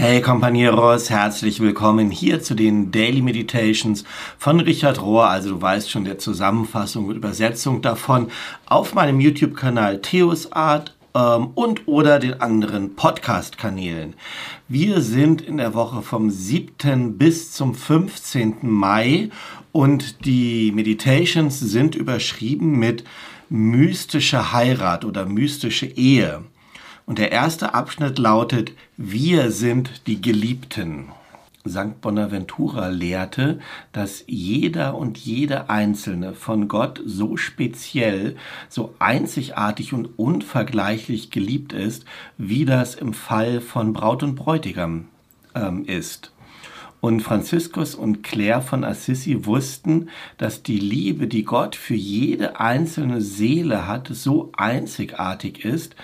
Hey Companeros, herzlich willkommen hier zu den Daily Meditations von Richard Rohr, also du weißt schon der Zusammenfassung und Übersetzung davon auf meinem YouTube-Kanal Theos Art ähm, und oder den anderen Podcast-Kanälen. Wir sind in der Woche vom 7. bis zum 15. Mai und die Meditations sind überschrieben mit mystische Heirat oder mystische Ehe. Und der erste Abschnitt lautet, wir sind die Geliebten. St. Bonaventura lehrte, dass jeder und jede Einzelne von Gott so speziell, so einzigartig und unvergleichlich geliebt ist, wie das im Fall von Braut und Bräutigam ähm, ist. Und Franziskus und Claire von Assisi wussten, dass die Liebe, die Gott für jede einzelne Seele hat, so einzigartig ist,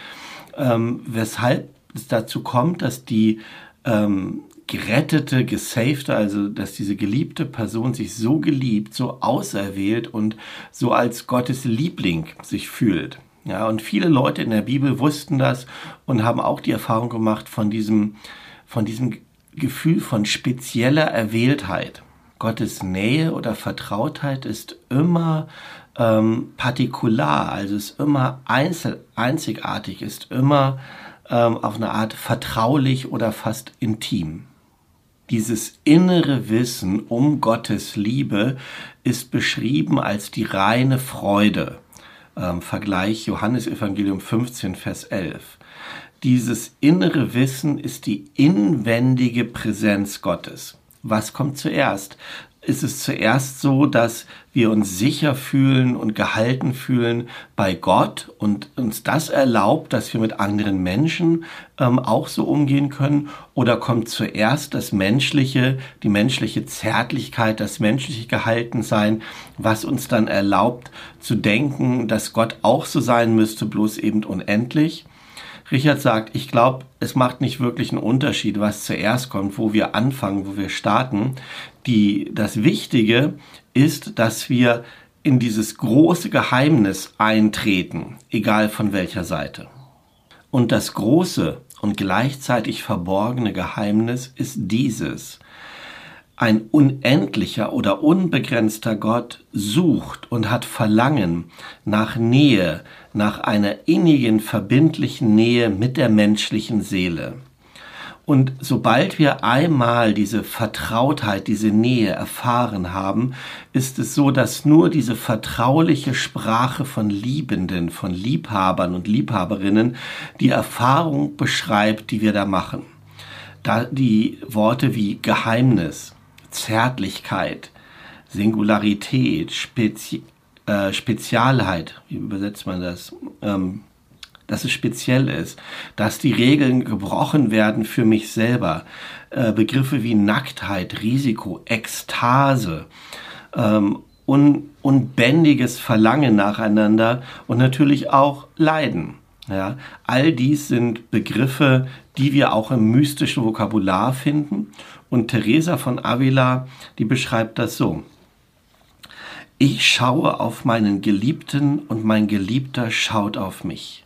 ähm, weshalb es dazu kommt, dass die ähm, gerettete, gesavte, also dass diese geliebte Person sich so geliebt, so auserwählt und so als Gottes Liebling sich fühlt. Ja, und viele Leute in der Bibel wussten das und haben auch die Erfahrung gemacht von diesem, von diesem Gefühl von spezieller Erwähltheit. Gottes Nähe oder Vertrautheit ist immer ähm, partikular, also ist immer einzel, einzigartig, ist immer ähm, auf eine Art vertraulich oder fast intim. Dieses innere Wissen um Gottes Liebe ist beschrieben als die reine Freude. Ähm, Vergleich Johannes Evangelium 15, Vers 11. Dieses innere Wissen ist die inwendige Präsenz Gottes. Was kommt zuerst? Ist es zuerst so, dass wir uns sicher fühlen und gehalten fühlen bei Gott und uns das erlaubt, dass wir mit anderen Menschen ähm, auch so umgehen können? Oder kommt zuerst das Menschliche, die menschliche Zärtlichkeit, das menschliche Gehaltensein, was uns dann erlaubt zu denken, dass Gott auch so sein müsste, bloß eben unendlich? Richard sagt, ich glaube, es macht nicht wirklich einen Unterschied, was zuerst kommt, wo wir anfangen, wo wir starten. Die, das Wichtige ist, dass wir in dieses große Geheimnis eintreten, egal von welcher Seite. Und das große und gleichzeitig verborgene Geheimnis ist dieses. Ein unendlicher oder unbegrenzter Gott sucht und hat Verlangen nach Nähe, nach einer innigen, verbindlichen Nähe mit der menschlichen Seele. Und sobald wir einmal diese Vertrautheit, diese Nähe erfahren haben, ist es so, dass nur diese vertrauliche Sprache von Liebenden, von Liebhabern und Liebhaberinnen die Erfahrung beschreibt, die wir da machen. Da die Worte wie Geheimnis, Zärtlichkeit, Singularität, Spezi äh, Spezialheit, wie übersetzt man das? Ähm, dass es speziell ist, dass die Regeln gebrochen werden für mich selber. Äh, Begriffe wie Nacktheit, Risiko, Ekstase, ähm, un unbändiges Verlangen nacheinander und natürlich auch Leiden. Ja, all dies sind Begriffe, die wir auch im mystischen Vokabular finden. Und Teresa von Avila, die beschreibt das so. Ich schaue auf meinen Geliebten und mein Geliebter schaut auf mich.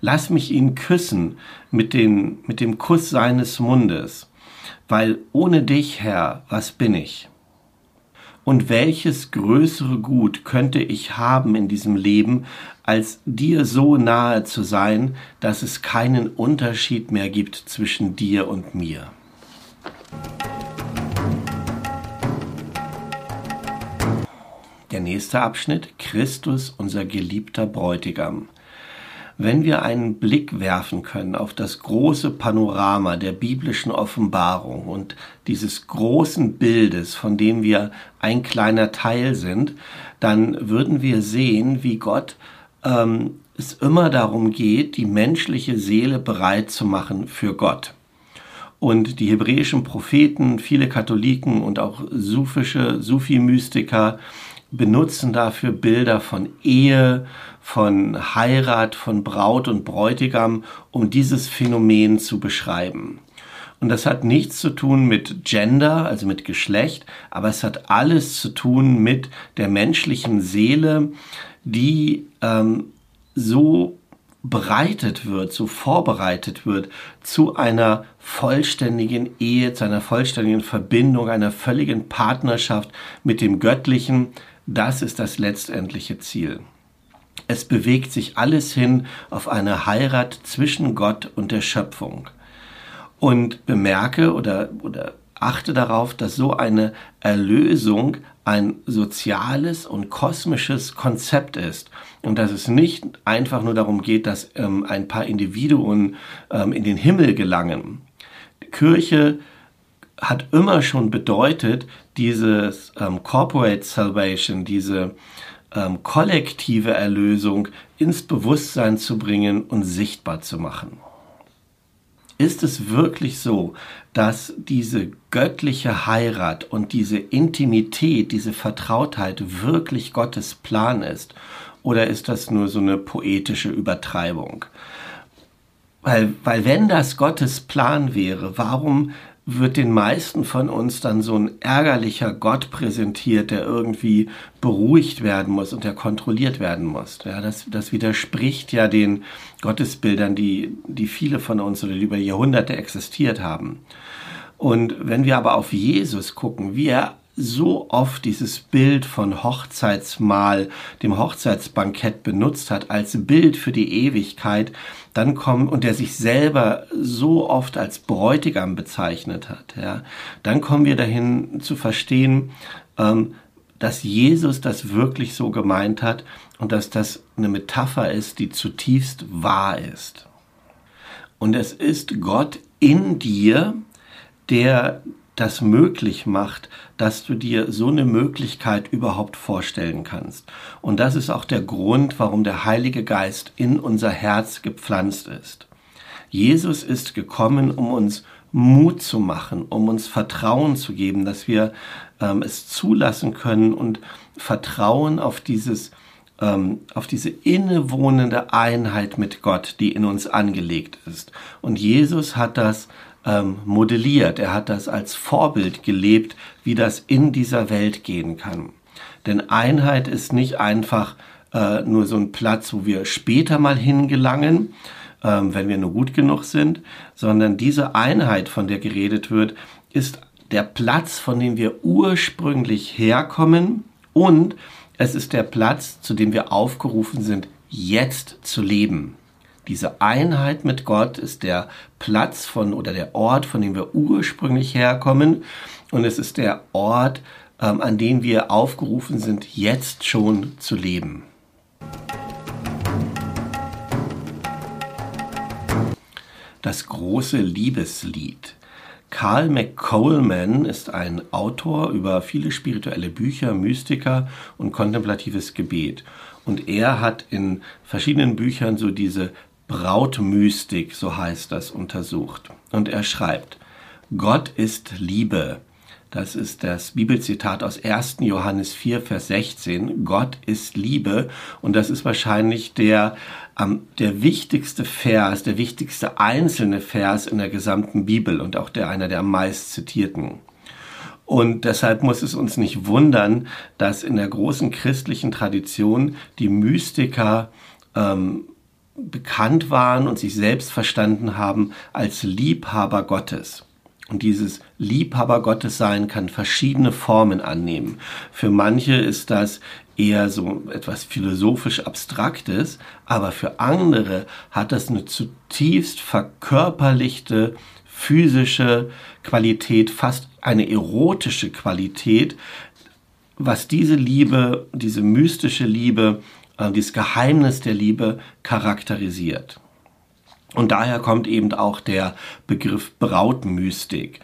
Lass mich ihn küssen mit, den, mit dem Kuss seines Mundes, weil ohne dich, Herr, was bin ich? Und welches größere Gut könnte ich haben in diesem Leben, als dir so nahe zu sein, dass es keinen Unterschied mehr gibt zwischen dir und mir? Der nächste Abschnitt, Christus, unser geliebter Bräutigam. Wenn wir einen Blick werfen können auf das große Panorama der biblischen Offenbarung und dieses großen Bildes, von dem wir ein kleiner Teil sind, dann würden wir sehen, wie Gott ähm, es immer darum geht, die menschliche Seele bereit zu machen für Gott. Und die hebräischen Propheten, viele Katholiken und auch sufische Sufi-Mystiker benutzen dafür Bilder von Ehe, von Heirat, von Braut und Bräutigam, um dieses Phänomen zu beschreiben. Und das hat nichts zu tun mit Gender, also mit Geschlecht, aber es hat alles zu tun mit der menschlichen Seele, die ähm, so bereitet wird, so vorbereitet wird zu einer vollständigen Ehe, zu einer vollständigen Verbindung, einer völligen Partnerschaft mit dem Göttlichen, das ist das letztendliche Ziel. Es bewegt sich alles hin auf eine Heirat zwischen Gott und der Schöpfung. Und bemerke oder, oder achte darauf, dass so eine Erlösung ein soziales und kosmisches Konzept ist und dass es nicht einfach nur darum geht, dass ähm, ein paar Individuen ähm, in den Himmel gelangen. Die Kirche hat immer schon bedeutet, dieses ähm, Corporate Salvation, diese ähm, kollektive Erlösung ins Bewusstsein zu bringen und sichtbar zu machen. Ist es wirklich so, dass diese göttliche Heirat und diese Intimität, diese Vertrautheit wirklich Gottes Plan ist? Oder ist das nur so eine poetische Übertreibung? Weil, weil wenn das Gottes Plan wäre, warum wird den meisten von uns dann so ein ärgerlicher Gott präsentiert, der irgendwie beruhigt werden muss und der kontrolliert werden muss. Ja, das, das widerspricht ja den Gottesbildern, die, die viele von uns oder die über Jahrhunderte existiert haben. Und wenn wir aber auf Jesus gucken, wie er so oft dieses Bild von Hochzeitsmahl, dem Hochzeitsbankett benutzt hat als Bild für die Ewigkeit, dann kommen und der sich selber so oft als Bräutigam bezeichnet hat, ja, dann kommen wir dahin zu verstehen, ähm, dass Jesus das wirklich so gemeint hat und dass das eine Metapher ist, die zutiefst wahr ist. Und es ist Gott in dir, der das möglich macht, dass du dir so eine Möglichkeit überhaupt vorstellen kannst. Und das ist auch der Grund, warum der Heilige Geist in unser Herz gepflanzt ist. Jesus ist gekommen, um uns Mut zu machen, um uns Vertrauen zu geben, dass wir ähm, es zulassen können und Vertrauen auf dieses ähm, auf diese innewohnende Einheit mit Gott, die in uns angelegt ist. Und Jesus hat das ähm, modelliert. Er hat das als Vorbild gelebt, wie das in dieser Welt gehen kann. Denn Einheit ist nicht einfach äh, nur so ein Platz, wo wir später mal hingelangen, ähm, wenn wir nur gut genug sind, sondern diese Einheit, von der geredet wird, ist der Platz, von dem wir ursprünglich herkommen und es ist der Platz, zu dem wir aufgerufen sind, jetzt zu leben. Diese Einheit mit Gott ist der Platz von oder der Ort, von dem wir ursprünglich herkommen. Und es ist der Ort, ähm, an dem wir aufgerufen sind, jetzt schon zu leben. Das große Liebeslied. Carl McColeman ist ein Autor über viele spirituelle Bücher, Mystiker und kontemplatives Gebet. Und er hat in verschiedenen Büchern so diese Brautmystik, so heißt das, untersucht. Und er schreibt, Gott ist Liebe. Das ist das Bibelzitat aus 1. Johannes 4, Vers 16. Gott ist Liebe. Und das ist wahrscheinlich der, ähm, der wichtigste Vers, der wichtigste einzelne Vers in der gesamten Bibel und auch der einer der am meist zitierten. Und deshalb muss es uns nicht wundern, dass in der großen christlichen Tradition die Mystiker ähm, bekannt waren und sich selbst verstanden haben als Liebhaber Gottes. Und dieses Liebhaber Gottes sein kann verschiedene Formen annehmen. Für manche ist das eher so etwas philosophisch Abstraktes, aber für andere hat das eine zutiefst verkörperlichte physische Qualität, fast eine erotische Qualität, was diese Liebe, diese mystische Liebe äh, dieses Geheimnis der Liebe charakterisiert. Und daher kommt eben auch der Begriff Brautmystik,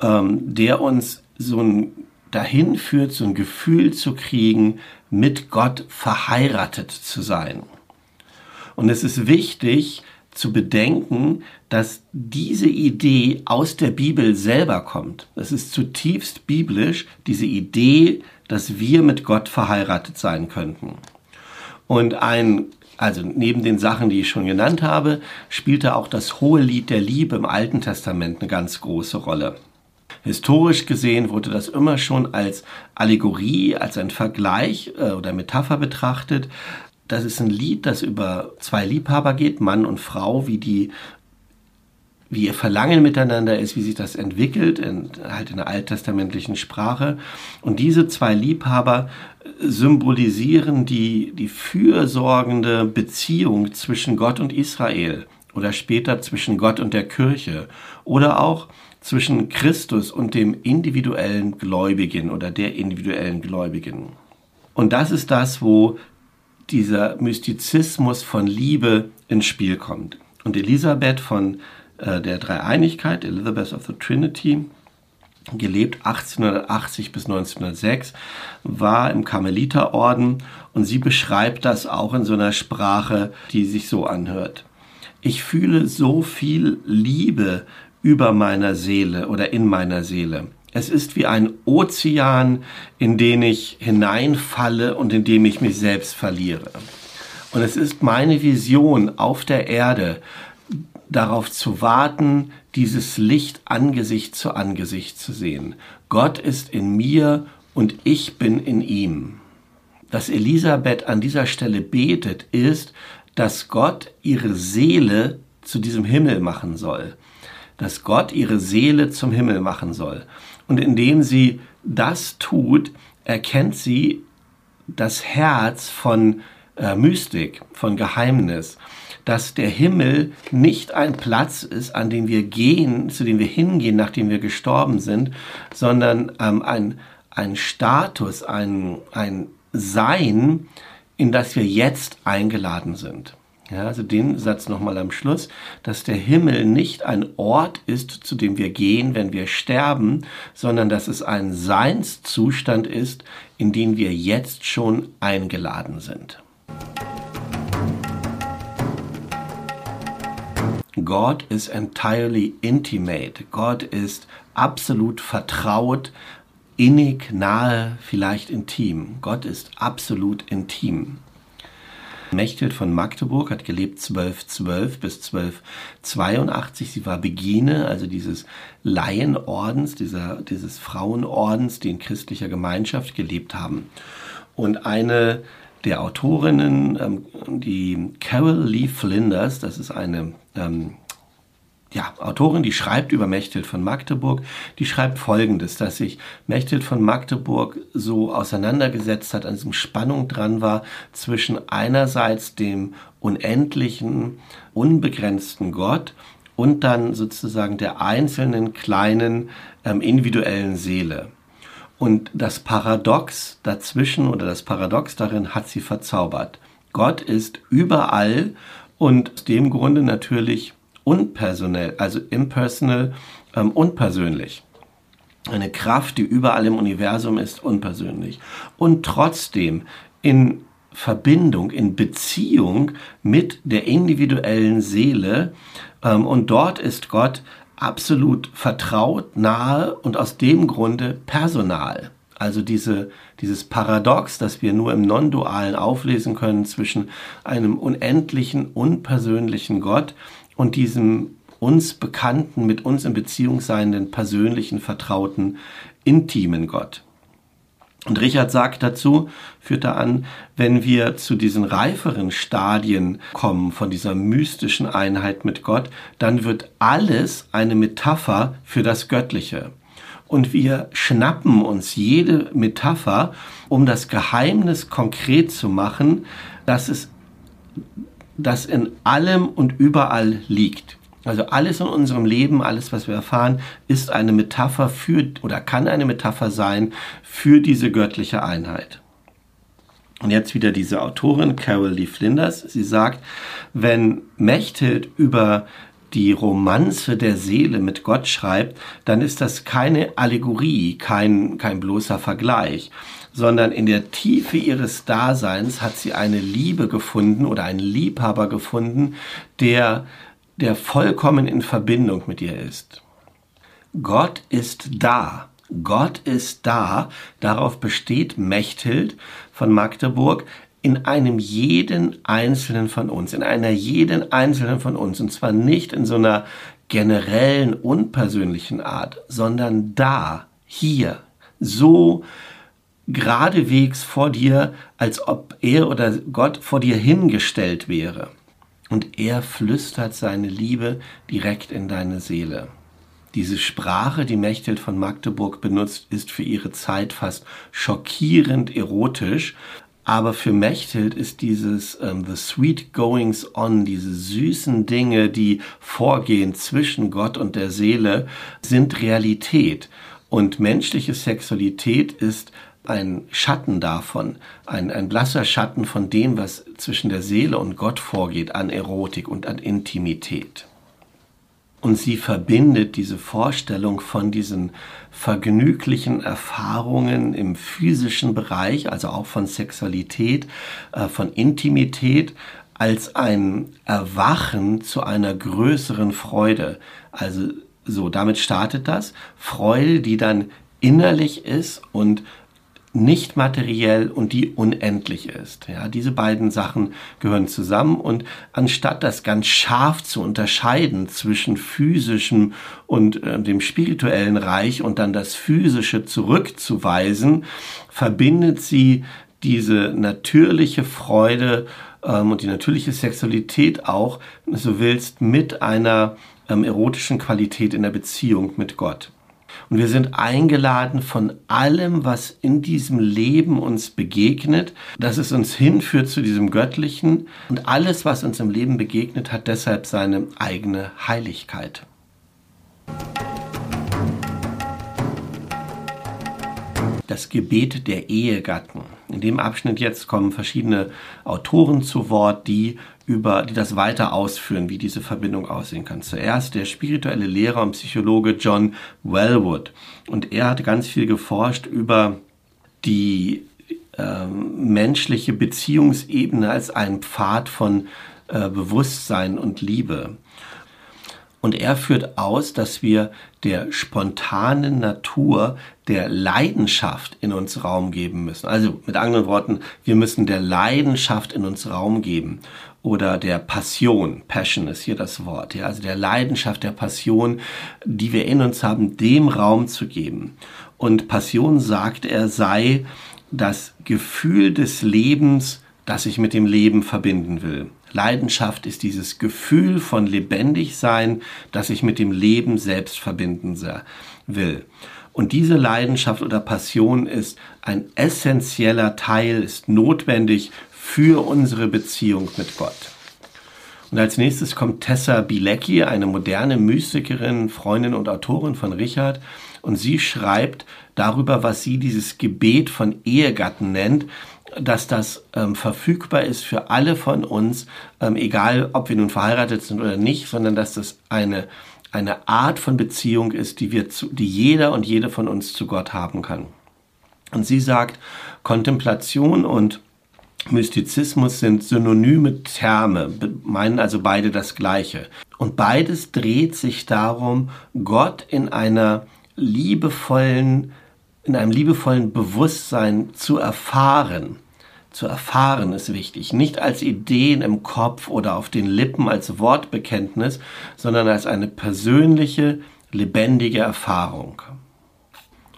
ähm, der uns so ein dahin führt, so ein Gefühl zu kriegen, mit Gott verheiratet zu sein. Und es ist wichtig zu bedenken, dass diese Idee aus der Bibel selber kommt. Es ist zutiefst biblisch, diese Idee, dass wir mit Gott verheiratet sein könnten. Und ein, also neben den Sachen, die ich schon genannt habe, spielte auch das hohe Lied der Liebe im Alten Testament eine ganz große Rolle. Historisch gesehen wurde das immer schon als Allegorie, als ein Vergleich äh, oder Metapher betrachtet, das ist ein Lied, das über zwei Liebhaber geht, Mann und Frau, wie die wie ihr Verlangen miteinander ist, wie sich das entwickelt, in, halt in der alttestamentlichen Sprache. Und diese zwei Liebhaber symbolisieren die, die fürsorgende Beziehung zwischen Gott und Israel oder später zwischen Gott und der Kirche oder auch zwischen Christus und dem individuellen Gläubigen oder der individuellen Gläubigen. Und das ist das, wo dieser Mystizismus von Liebe ins Spiel kommt. Und Elisabeth von äh, der Dreieinigkeit, Elizabeth of the Trinity, gelebt 1880 bis 1906, war im Karmeliterorden und sie beschreibt das auch in so einer Sprache, die sich so anhört. Ich fühle so viel Liebe über meiner Seele oder in meiner Seele. Es ist wie ein Ozean, in den ich hineinfalle und in dem ich mich selbst verliere. Und es ist meine Vision auf der Erde, darauf zu warten, dieses Licht Angesicht zu Angesicht zu sehen. Gott ist in mir und ich bin in ihm. Was Elisabeth an dieser Stelle betet, ist, dass Gott ihre Seele zu diesem Himmel machen soll. Dass Gott ihre Seele zum Himmel machen soll. Und indem sie das tut, erkennt sie das Herz von äh, Mystik, von Geheimnis dass der Himmel nicht ein Platz ist, an den wir gehen, zu dem wir hingehen, nachdem wir gestorben sind, sondern ähm, ein, ein Status, ein, ein Sein, in das wir jetzt eingeladen sind. Ja, also den Satz nochmal am Schluss, dass der Himmel nicht ein Ort ist, zu dem wir gehen, wenn wir sterben, sondern dass es ein Seinszustand ist, in den wir jetzt schon eingeladen sind. God is entirely intimate. Gott ist absolut vertraut, innig, nahe, vielleicht intim. Gott ist absolut intim. Mechthild von Magdeburg hat gelebt 1212 bis 1282. Sie war Begine, also dieses Laienordens, dieser, dieses Frauenordens, die in christlicher Gemeinschaft gelebt haben. Und eine der Autorinnen, ähm, die Carol Lee Flinders, das ist eine ähm, ja, Autorin, die schreibt über Mechthild von Magdeburg, die schreibt folgendes, dass sich Mechthild von Magdeburg so auseinandergesetzt hat, an diesem Spannung dran war zwischen einerseits dem unendlichen, unbegrenzten Gott und dann sozusagen der einzelnen kleinen ähm, individuellen Seele. Und das Paradox dazwischen oder das Paradox darin hat sie verzaubert. Gott ist überall und aus dem Grunde natürlich unpersonell, also impersonal, ähm, unpersönlich. Eine Kraft, die überall im Universum ist, unpersönlich. Und trotzdem in Verbindung, in Beziehung mit der individuellen Seele. Ähm, und dort ist Gott absolut vertraut, nahe und aus dem Grunde personal. Also diese, dieses Paradox, das wir nur im Non-Dualen auflesen können zwischen einem unendlichen, unpersönlichen Gott und diesem uns bekannten, mit uns in Beziehung seienden, persönlichen, vertrauten, intimen Gott. Und Richard sagt dazu, führt er an, wenn wir zu diesen reiferen Stadien kommen von dieser mystischen Einheit mit Gott, dann wird alles eine Metapher für das Göttliche. Und wir schnappen uns jede Metapher, um das Geheimnis konkret zu machen, dass es das in allem und überall liegt. Also alles in unserem Leben, alles, was wir erfahren, ist eine Metapher für oder kann eine Metapher sein für diese göttliche Einheit. Und jetzt wieder diese Autorin Carol Lee Flinders. Sie sagt, wenn Mechthild über die Romanze der Seele mit Gott schreibt, dann ist das keine Allegorie, kein, kein bloßer Vergleich, sondern in der Tiefe ihres Daseins hat sie eine Liebe gefunden oder einen Liebhaber gefunden, der der vollkommen in Verbindung mit ihr ist. Gott ist da. Gott ist da. Darauf besteht Mechthild von Magdeburg in einem jeden einzelnen von uns, in einer jeden einzelnen von uns. Und zwar nicht in so einer generellen, unpersönlichen Art, sondern da, hier, so geradewegs vor dir, als ob er oder Gott vor dir hingestellt wäre. Und er flüstert seine Liebe direkt in deine Seele. Diese Sprache, die Mechthild von Magdeburg benutzt, ist für ihre Zeit fast schockierend erotisch. Aber für Mechthild ist dieses ähm, The Sweet Goings On, diese süßen Dinge, die vorgehen zwischen Gott und der Seele, sind Realität. Und menschliche Sexualität ist ein Schatten davon, ein, ein blasser Schatten von dem, was zwischen der Seele und Gott vorgeht an Erotik und an Intimität. Und sie verbindet diese Vorstellung von diesen vergnüglichen Erfahrungen im physischen Bereich, also auch von Sexualität, äh, von Intimität, als ein Erwachen zu einer größeren Freude. Also so, damit startet das. Freude, die dann innerlich ist und nicht materiell und die unendlich ist. Ja, diese beiden Sachen gehören zusammen und anstatt das ganz scharf zu unterscheiden zwischen physischem und äh, dem spirituellen Reich und dann das physische zurückzuweisen, verbindet sie diese natürliche Freude ähm, und die natürliche Sexualität auch, wenn du so willst, mit einer ähm, erotischen Qualität in der Beziehung mit Gott. Und wir sind eingeladen von allem, was in diesem Leben uns begegnet, dass es uns hinführt zu diesem Göttlichen. Und alles, was uns im Leben begegnet, hat deshalb seine eigene Heiligkeit. Das Gebet der Ehegatten. In dem Abschnitt jetzt kommen verschiedene Autoren zu Wort, die über, die das weiter ausführen, wie diese Verbindung aussehen kann. Zuerst der spirituelle Lehrer und Psychologe John Wellwood. Und er hat ganz viel geforscht über die äh, menschliche Beziehungsebene als einen Pfad von äh, Bewusstsein und Liebe. Und er führt aus, dass wir der spontanen Natur der Leidenschaft in uns Raum geben müssen. Also mit anderen Worten, wir müssen der Leidenschaft in uns Raum geben oder der Passion, Passion ist hier das Wort, ja, also der Leidenschaft, der Passion, die wir in uns haben, dem Raum zu geben. Und Passion, sagt er, sei das Gefühl des Lebens, das ich mit dem Leben verbinden will. Leidenschaft ist dieses Gefühl von lebendig sein, das ich mit dem Leben selbst verbinden will. Und diese Leidenschaft oder Passion ist ein essentieller Teil, ist notwendig für unsere Beziehung mit Gott. Und als nächstes kommt Tessa Bilecki, eine moderne Mystikerin, Freundin und Autorin von Richard. Und sie schreibt darüber, was sie dieses Gebet von Ehegatten nennt, dass das ähm, verfügbar ist für alle von uns, ähm, egal ob wir nun verheiratet sind oder nicht, sondern dass das eine, eine Art von Beziehung ist, die, wir zu, die jeder und jede von uns zu Gott haben kann. Und sie sagt, Kontemplation und Mystizismus sind synonyme Terme, meinen also beide das Gleiche. Und beides dreht sich darum, Gott in einer liebevollen, in einem liebevollen Bewusstsein zu erfahren. Zu erfahren ist wichtig. Nicht als Ideen im Kopf oder auf den Lippen als Wortbekenntnis, sondern als eine persönliche, lebendige Erfahrung.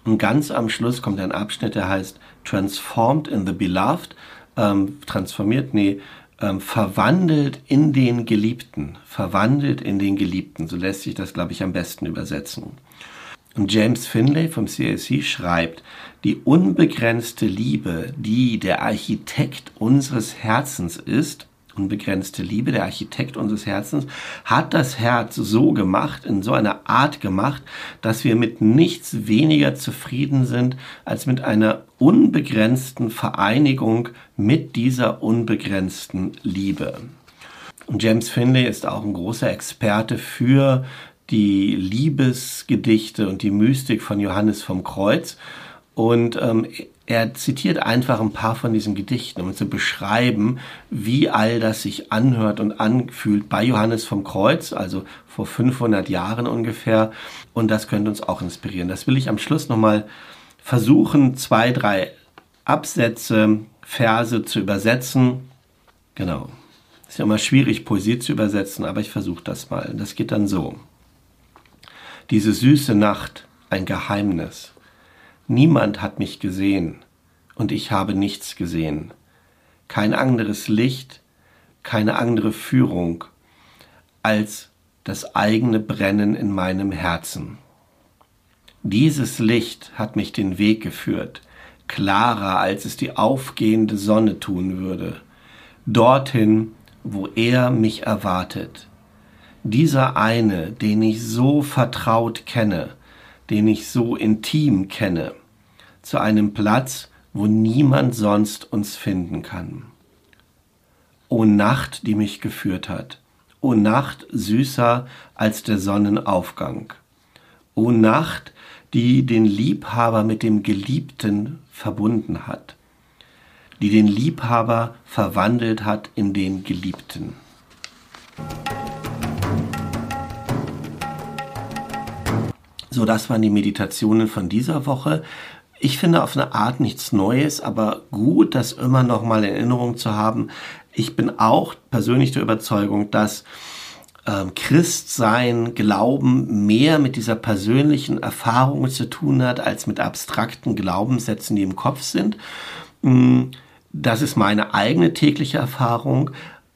Und ganz am Schluss kommt ein Abschnitt, der heißt Transformed in the Beloved, ähm, transformiert, nee, ähm, verwandelt in den Geliebten, verwandelt in den Geliebten. So lässt sich das, glaube ich, am besten übersetzen. Und James Finlay vom CSC schreibt, die unbegrenzte Liebe, die der Architekt unseres Herzens ist, unbegrenzte Liebe, der Architekt unseres Herzens, hat das Herz so gemacht, in so einer Art gemacht, dass wir mit nichts weniger zufrieden sind als mit einer unbegrenzten Vereinigung mit dieser unbegrenzten Liebe. Und James Finlay ist auch ein großer Experte für die Liebesgedichte und die Mystik von Johannes vom Kreuz. Und ähm, er zitiert einfach ein paar von diesen Gedichten, um zu beschreiben, wie all das sich anhört und anfühlt bei Johannes vom Kreuz, also vor 500 Jahren ungefähr. Und das könnte uns auch inspirieren. Das will ich am Schluss nochmal versuchen, zwei, drei Absätze, Verse zu übersetzen. Genau. Ist ja immer schwierig, Poesie zu übersetzen, aber ich versuche das mal. Das geht dann so. Diese süße Nacht, ein Geheimnis Niemand hat mich gesehen. und ich habe nichts gesehen. Kein anderes Licht, keine andere Führung als das eigene Brennen in meinem Herzen. Dieses Licht hat mich den Weg geführt, klarer als es die aufgehende Sonne tun würde, dorthin, wo er mich erwartet. Dieser eine, den ich so vertraut kenne, den ich so intim kenne, zu einem Platz, wo niemand sonst uns finden kann. O Nacht, die mich geführt hat, o Nacht süßer als der Sonnenaufgang, o Nacht, die den Liebhaber mit dem Geliebten verbunden hat, die den Liebhaber verwandelt hat in den Geliebten. So, das waren die Meditationen von dieser Woche. Ich finde auf eine Art nichts Neues, aber gut, das immer noch mal in Erinnerung zu haben. Ich bin auch persönlich der Überzeugung, dass ähm, Christsein, Glauben mehr mit dieser persönlichen Erfahrung zu tun hat, als mit abstrakten Glaubenssätzen, die im Kopf sind. Mm, das ist meine eigene tägliche Erfahrung.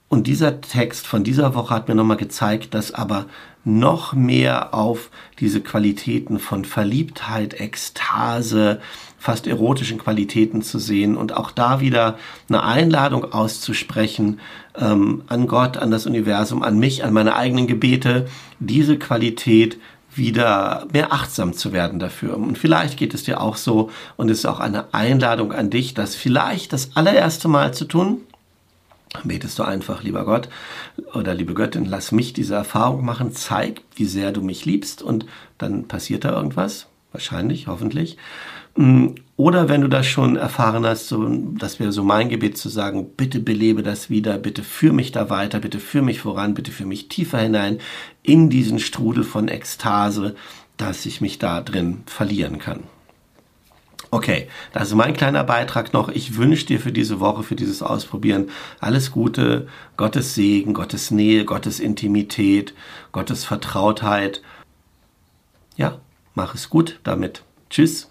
Und dieser Text von dieser Woche hat mir nochmal gezeigt, dass aber noch mehr auf diese Qualitäten von Verliebtheit, Ekstase, fast erotischen Qualitäten zu sehen und auch da wieder eine Einladung auszusprechen ähm, an Gott, an das Universum, an mich, an meine eigenen Gebete, diese Qualität wieder mehr achtsam zu werden dafür. Und vielleicht geht es dir auch so und es ist auch eine Einladung an dich, das vielleicht das allererste Mal zu tun. Betest du einfach, lieber Gott oder liebe Göttin, lass mich diese Erfahrung machen, zeig, wie sehr du mich liebst und dann passiert da irgendwas, wahrscheinlich, hoffentlich. Mm, oder wenn du das schon erfahren hast, so, das wäre so mein Gebet zu sagen, bitte belebe das wieder, bitte führ mich da weiter, bitte führ mich voran, bitte führ mich tiefer hinein in diesen Strudel von Ekstase, dass ich mich da drin verlieren kann. Okay, das ist mein kleiner Beitrag noch. Ich wünsche dir für diese Woche, für dieses Ausprobieren alles Gute, Gottes Segen, Gottes Nähe, Gottes Intimität, Gottes Vertrautheit. Ja, mach es gut damit. Tschüss.